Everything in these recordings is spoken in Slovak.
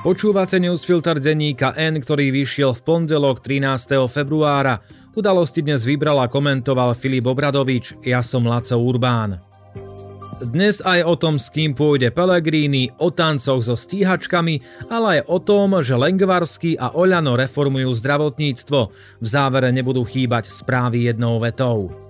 Počúvate newsfilter denníka N, ktorý vyšiel v pondelok 13. februára. Udalosti dnes vybral a komentoval Filip Obradovič, ja som Laco Urbán. Dnes aj o tom, s kým pôjde Pelegrini, o tancoch so stíhačkami, ale aj o tom, že Lengvarsky a Oľano reformujú zdravotníctvo. V závere nebudú chýbať správy jednou vetou.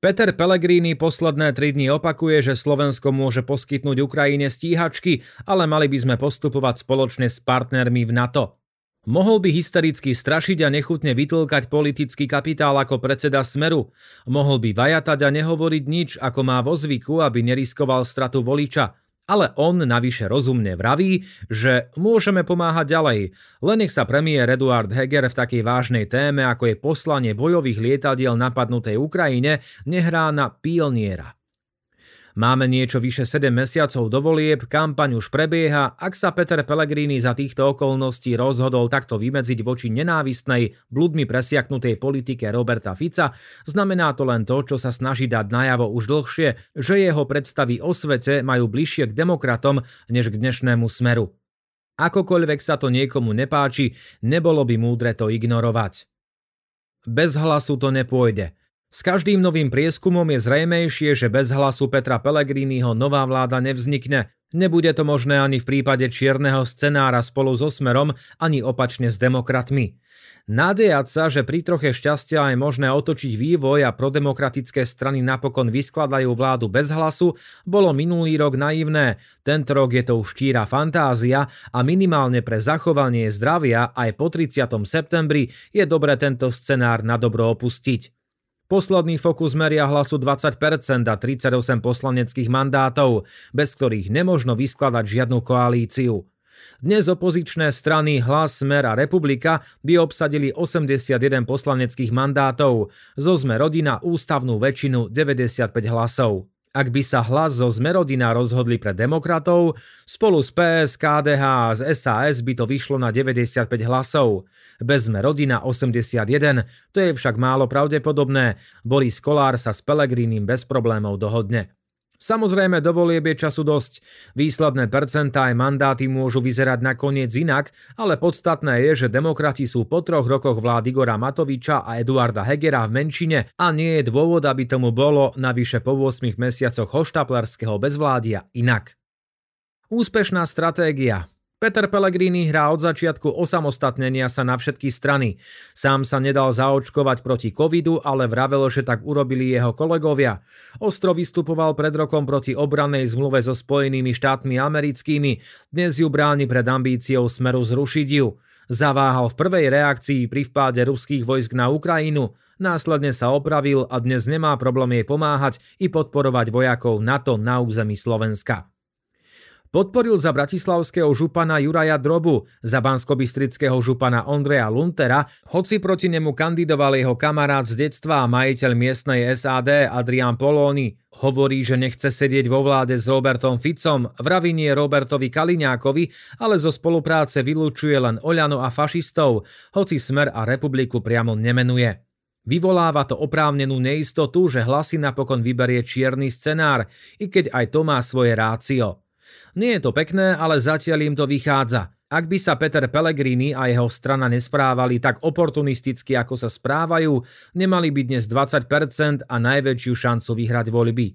Peter Pellegrini posledné tri dni opakuje, že Slovensko môže poskytnúť Ukrajine stíhačky, ale mali by sme postupovať spoločne s partnermi v NATO. Mohol by hystericky strašiť a nechutne vytlkať politický kapitál ako predseda Smeru. Mohol by vajatať a nehovoriť nič, ako má vo zvyku, aby neriskoval stratu voliča ale on navyše rozumne vraví, že môžeme pomáhať ďalej, len nech sa premiér Eduard Heger v takej vážnej téme, ako je poslanie bojových lietadiel napadnutej Ukrajine, nehrá na pioniera. Máme niečo vyše 7 mesiacov do volieb, kampaň už prebieha, ak sa Peter Pellegrini za týchto okolností rozhodol takto vymedziť voči nenávistnej, bludmi presiaknutej politike Roberta Fica, znamená to len to, čo sa snaží dať najavo už dlhšie, že jeho predstavy o svete majú bližšie k demokratom než k dnešnému smeru. Akokoľvek sa to niekomu nepáči, nebolo by múdre to ignorovať. Bez hlasu to nepôjde. S každým novým prieskumom je zrejmejšie, že bez hlasu Petra Pellegriniho nová vláda nevznikne. Nebude to možné ani v prípade čierneho scenára spolu so Smerom, ani opačne s demokratmi. Nádejať sa, že pri troche šťastia je možné otočiť vývoj a prodemokratické strany napokon vyskladajú vládu bez hlasu, bolo minulý rok naivné. Tento rok je to už číra fantázia a minimálne pre zachovanie zdravia aj po 30. septembri je dobre tento scenár na dobro opustiť. Posledný fokus meria hlasu 20% a 38 poslaneckých mandátov, bez ktorých nemožno vyskladať žiadnu koalíciu. Dnes opozičné strany Hlas, Smer a Republika by obsadili 81 poslaneckých mandátov, zo Sme rodina ústavnú väčšinu 95 hlasov. Ak by sa hlas zo Zmerodina rozhodli pre demokratov, spolu s PS, KDH a z SAS by to vyšlo na 95 hlasov. Bez Zmerodina 81, to je však málo pravdepodobné. Boris Kolár sa s Pelegrínim bez problémov dohodne. Samozrejme, do volieb je času dosť. Výsledné percentá aj mandáty môžu vyzerať nakoniec inak, ale podstatné je, že demokrati sú po troch rokoch vlád Igora Matoviča a Eduarda Hegera v menšine a nie je dôvod, aby tomu bolo navyše po 8 mesiacoch hoštaplerského bezvládia inak. Úspešná stratégia. Peter Pellegrini hrá od začiatku osamostatnenia sa na všetky strany. Sám sa nedal zaočkovať proti covidu, ale vravel, že tak urobili jeho kolegovia. Ostro vystupoval pred rokom proti obrannej zmluve so Spojenými štátmi americkými. Dnes ju bráni pred ambíciou smeru zrušiť ju. Zaváhal v prvej reakcii pri vpáde ruských vojsk na Ukrajinu, následne sa opravil a dnes nemá problém jej pomáhať i podporovať vojakov NATO na území Slovenska. Podporil za bratislavského župana Juraja Drobu, za banskobistrického župana Ondreja Luntera, hoci proti nemu kandidoval jeho kamarát z detstva a majiteľ miestnej SAD Adrian Polóny. Hovorí, že nechce sedieť vo vláde s Robertom Ficom, vraví nie Robertovi Kaliňákovi, ale zo spolupráce vylúčuje len Oľano a fašistov, hoci Smer a Republiku priamo nemenuje. Vyvoláva to oprávnenú neistotu, že hlasy napokon vyberie čierny scenár, i keď aj to má svoje rácio. Nie je to pekné, ale zatiaľ im to vychádza. Ak by sa Peter Pellegrini a jeho strana nesprávali tak oportunisticky, ako sa správajú, nemali by dnes 20% a najväčšiu šancu vyhrať voľby.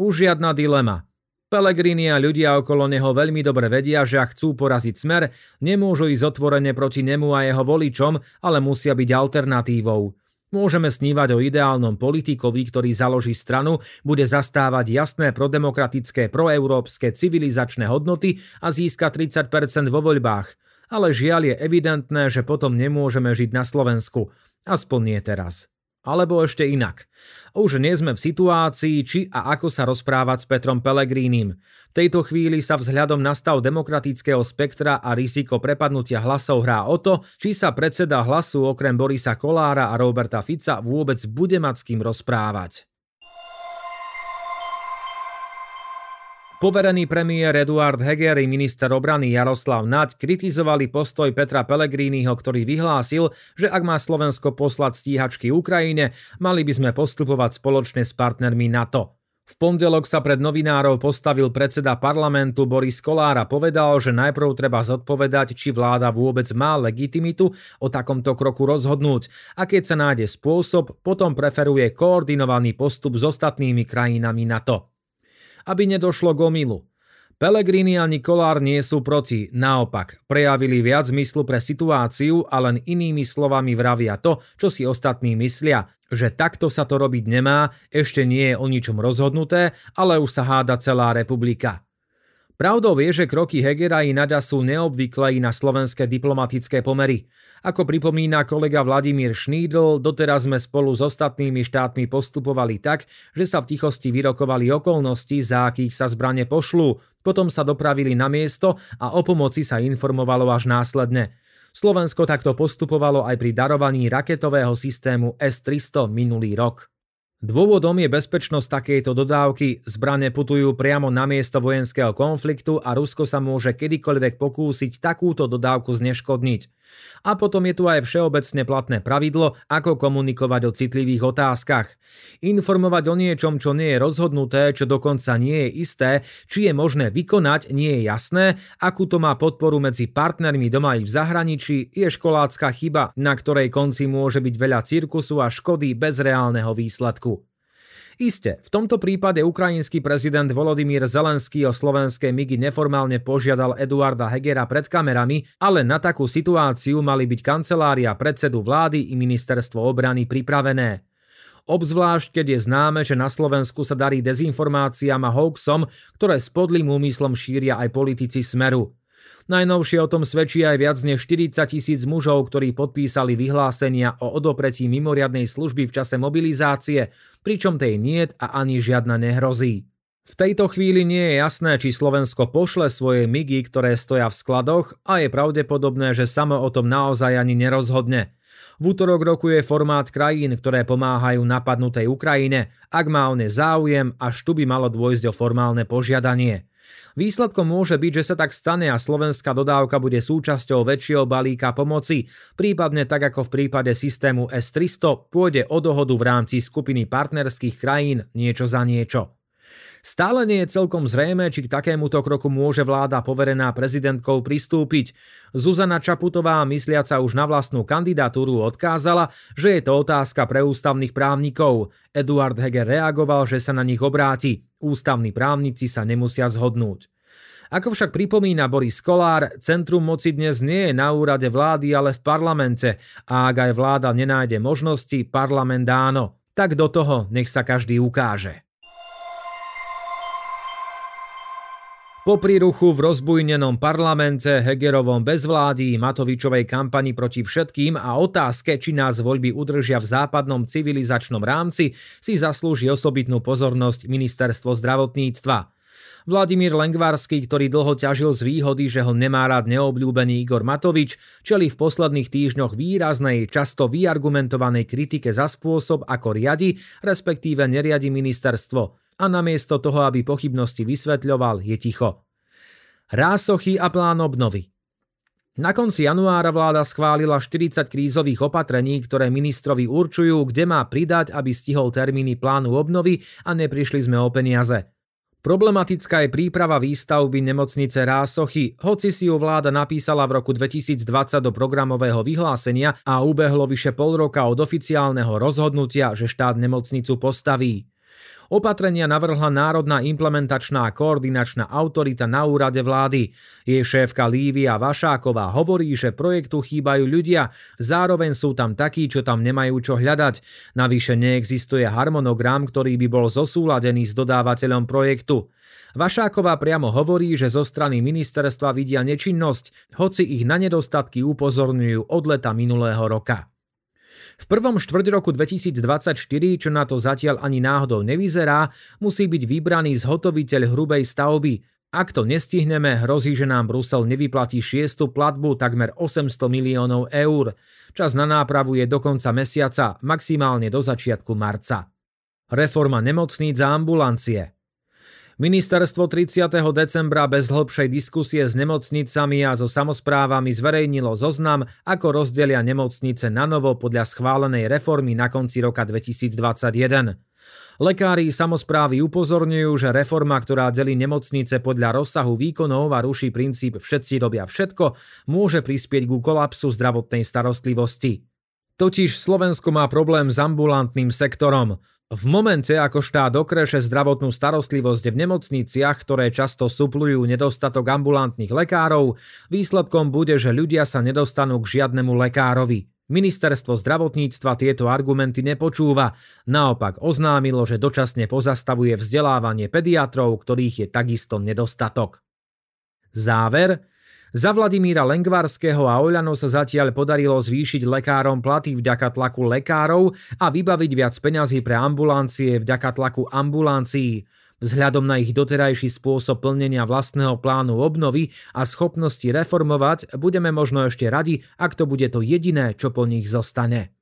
Už žiadna dilema. Pellegrini a ľudia okolo neho veľmi dobre vedia, že ak chcú poraziť smer, nemôžu ísť otvorene proti nemu a jeho voličom, ale musia byť alternatívou. Môžeme snívať o ideálnom politikovi, ktorý založí stranu, bude zastávať jasné prodemokratické, proeurópske, civilizačné hodnoty a získa 30% vo voľbách. Ale žiaľ je evidentné, že potom nemôžeme žiť na Slovensku. Aspoň nie teraz. Alebo ešte inak. Už nie sme v situácii, či a ako sa rozprávať s Petrom Pelegrínim. V tejto chvíli sa vzhľadom na stav demokratického spektra a riziko prepadnutia hlasov hrá o to, či sa predseda hlasu okrem Borisa Kolára a Roberta Fica vôbec bude mať s kým rozprávať. Poverený premiér Eduard Heger i minister obrany Jaroslav Naď kritizovali postoj Petra Pellegriniho, ktorý vyhlásil, že ak má Slovensko poslať stíhačky Ukrajine, mali by sme postupovať spoločne s partnermi NATO. V pondelok sa pred novinárov postavil predseda parlamentu Boris Kolár a povedal, že najprv treba zodpovedať, či vláda vôbec má legitimitu o takomto kroku rozhodnúť a keď sa nájde spôsob, potom preferuje koordinovaný postup s ostatnými krajinami NATO aby nedošlo k omilu. Pelegrini a Nikolár nie sú proti, naopak, prejavili viac zmyslu pre situáciu a len inými slovami vravia to, čo si ostatní myslia, že takto sa to robiť nemá, ešte nie je o ničom rozhodnuté, ale už sa háda celá republika. Pravdou je, že kroky Hegera i Nada sú neobvyklé i na slovenské diplomatické pomery. Ako pripomína kolega Vladimír Šnídl, doteraz sme spolu s ostatnými štátmi postupovali tak, že sa v tichosti vyrokovali okolnosti, za akých sa zbrane pošlú, potom sa dopravili na miesto a o pomoci sa informovalo až následne. Slovensko takto postupovalo aj pri darovaní raketového systému S-300 minulý rok. Dôvodom je bezpečnosť takejto dodávky, zbrane putujú priamo na miesto vojenského konfliktu a Rusko sa môže kedykoľvek pokúsiť takúto dodávku zneškodniť. A potom je tu aj všeobecne platné pravidlo, ako komunikovať o citlivých otázkach. Informovať o niečom, čo nie je rozhodnuté, čo dokonca nie je isté, či je možné vykonať, nie je jasné, akú to má podporu medzi partnermi doma i v zahraničí, je školácka chyba, na ktorej konci môže byť veľa cirkusu a škody bez reálneho výsledku. Isté, v tomto prípade ukrajinský prezident Volodymyr Zelenský o slovenské migy neformálne požiadal Eduarda Hegera pred kamerami, ale na takú situáciu mali byť kancelária predsedu vlády i ministerstvo obrany pripravené. Obzvlášť, keď je známe, že na Slovensku sa darí dezinformáciám a hoaxom, ktoré s podlým úmyslom šíria aj politici Smeru. Najnovšie o tom svedčí aj viac než 40 tisíc mužov, ktorí podpísali vyhlásenia o odopretí mimoriadnej služby v čase mobilizácie, pričom tej niet a ani žiadna nehrozí. V tejto chvíli nie je jasné, či Slovensko pošle svoje migy, ktoré stoja v skladoch a je pravdepodobné, že samo o tom naozaj ani nerozhodne. V útorok rokuje formát krajín, ktoré pomáhajú napadnutej Ukrajine, ak má o ne záujem, až tu by malo dôjsť o formálne požiadanie. Výsledkom môže byť, že sa tak stane a slovenská dodávka bude súčasťou väčšieho balíka pomoci, prípadne tak ako v prípade systému S-300 pôjde o dohodu v rámci skupiny partnerských krajín niečo za niečo. Stále nie je celkom zrejme, či k takémuto kroku môže vláda poverená prezidentkou pristúpiť. Zuzana Čaputová, mysliaca už na vlastnú kandidatúru, odkázala, že je to otázka pre ústavných právnikov. Eduard Heger reagoval, že sa na nich obráti. Ústavní právnici sa nemusia zhodnúť. Ako však pripomína Boris Kolár, centrum moci dnes nie je na úrade vlády, ale v parlamente a ak aj vláda nenájde možnosti, parlament áno. Tak do toho nech sa každý ukáže. Po príruchu v rozbujnenom parlamente, Hegerovom bezvládí, Matovičovej kampani proti všetkým a otázke, či nás voľby udržia v západnom civilizačnom rámci, si zaslúži osobitnú pozornosť ministerstvo zdravotníctva. Vladimír Lengvarský, ktorý dlho ťažil z výhody, že ho nemá rád neobľúbený Igor Matovič, čeli v posledných týždňoch výraznej, často vyargumentovanej kritike za spôsob, ako riadi, respektíve neriadi ministerstvo a namiesto toho, aby pochybnosti vysvetľoval, je ticho. Rásochy a plán obnovy na konci januára vláda schválila 40 krízových opatrení, ktoré ministrovi určujú, kde má pridať, aby stihol termíny plánu obnovy a neprišli sme o peniaze. Problematická je príprava výstavby nemocnice Rásochy, hoci si ju vláda napísala v roku 2020 do programového vyhlásenia a ubehlo vyše pol roka od oficiálneho rozhodnutia, že štát nemocnicu postaví. Opatrenia navrhla Národná implementačná koordinačná autorita na úrade vlády. Jej šéfka Lívia Vašáková hovorí, že projektu chýbajú ľudia, zároveň sú tam takí, čo tam nemajú čo hľadať. Navyše neexistuje harmonogram, ktorý by bol zosúladený s dodávateľom projektu. Vašáková priamo hovorí, že zo strany ministerstva vidia nečinnosť, hoci ich na nedostatky upozorňujú od leta minulého roka. V prvom štvrť roku 2024, čo na to zatiaľ ani náhodou nevyzerá, musí byť vybraný zhotoviteľ hrubej stavby. Ak to nestihneme, hrozí, že nám Brusel nevyplatí šiestu platbu takmer 800 miliónov eur. Čas na nápravu je do konca mesiaca, maximálne do začiatku marca. Reforma nemocníc a ambulancie. Ministerstvo 30. decembra bez hĺbšej diskusie s nemocnicami a so samozprávami zverejnilo zoznam, ako rozdelia nemocnice na novo podľa schválenej reformy na konci roka 2021. Lekári samozprávy upozorňujú, že reforma, ktorá delí nemocnice podľa rozsahu výkonov a ruší princíp všetci robia všetko, môže prispieť ku kolapsu zdravotnej starostlivosti. Totiž Slovensko má problém s ambulantným sektorom. V momente, ako štát okreše zdravotnú starostlivosť v nemocniciach, ktoré často suplujú nedostatok ambulantných lekárov, výsledkom bude, že ľudia sa nedostanú k žiadnemu lekárovi. Ministerstvo zdravotníctva tieto argumenty nepočúva, naopak oznámilo, že dočasne pozastavuje vzdelávanie pediatrov, ktorých je takisto nedostatok. Záver za Vladimíra Lengvarského a Oľano sa zatiaľ podarilo zvýšiť lekárom platy vďaka tlaku lekárov a vybaviť viac peňazí pre ambulancie vďaka tlaku ambulancií. Vzhľadom na ich doterajší spôsob plnenia vlastného plánu obnovy a schopnosti reformovať, budeme možno ešte radi, ak to bude to jediné, čo po nich zostane.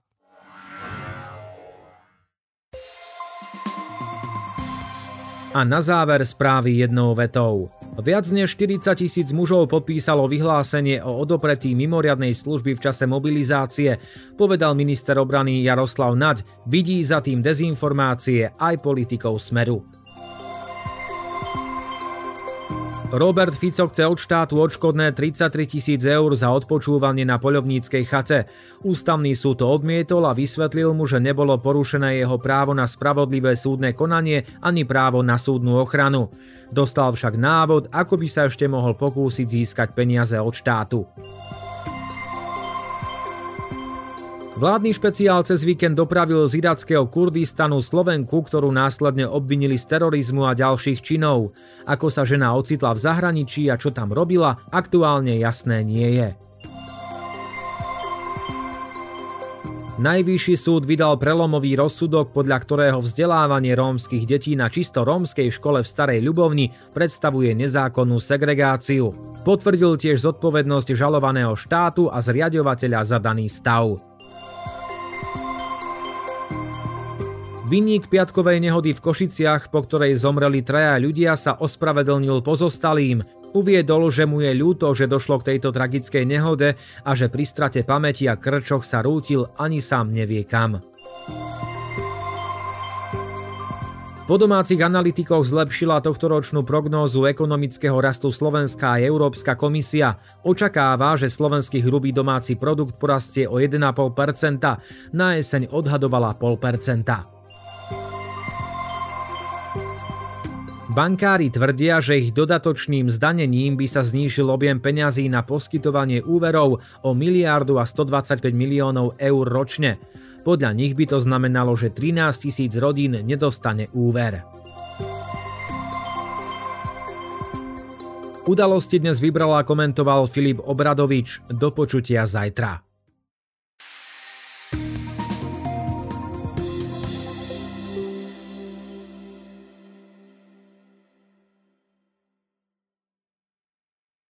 A na záver správy jednou vetou. Viac než 40 tisíc mužov podpísalo vyhlásenie o odopretí mimoriadnej služby v čase mobilizácie, povedal minister obrany Jaroslav Naď, vidí za tým dezinformácie aj politikov Smeru. Robert Fico chce od štátu odškodné 33 tisíc eur za odpočúvanie na poľovníckej chate. Ústavný súd to odmietol a vysvetlil mu, že nebolo porušené jeho právo na spravodlivé súdne konanie ani právo na súdnu ochranu. Dostal však návod, ako by sa ešte mohol pokúsiť získať peniaze od štátu. Vládny špeciál cez víkend dopravil z irackého Kurdistanu Slovenku, ktorú následne obvinili z terorizmu a ďalších činov. Ako sa žena ocitla v zahraničí a čo tam robila, aktuálne jasné nie je. Najvyšší súd vydal prelomový rozsudok, podľa ktorého vzdelávanie rómskych detí na čisto rómskej škole v Starej Ľubovni predstavuje nezákonnú segregáciu. Potvrdil tiež zodpovednosť žalovaného štátu a zriadovateľa za daný stav. Vinník piatkovej nehody v Košiciach, po ktorej zomreli traja ľudia, sa ospravedlnil pozostalým. Uviedol, že mu je ľúto, že došlo k tejto tragickej nehode a že pri strate pamäti a krčoch sa rútil ani sám nevie kam. Po domácich analytikoch zlepšila tohtoročnú prognózu ekonomického rastu Slovenska a Európska komisia. Očakáva, že slovenský hrubý domáci produkt porastie o 1,5%, na jeseň odhadovala 0,5%. Bankári tvrdia, že ich dodatočným zdanením by sa znížil objem peňazí na poskytovanie úverov o miliardu a 125 miliónov eur ročne. Podľa nich by to znamenalo, že 13 tisíc rodín nedostane úver. Udalosti dnes vybral a komentoval Filip Obradovič. Do počutia zajtra.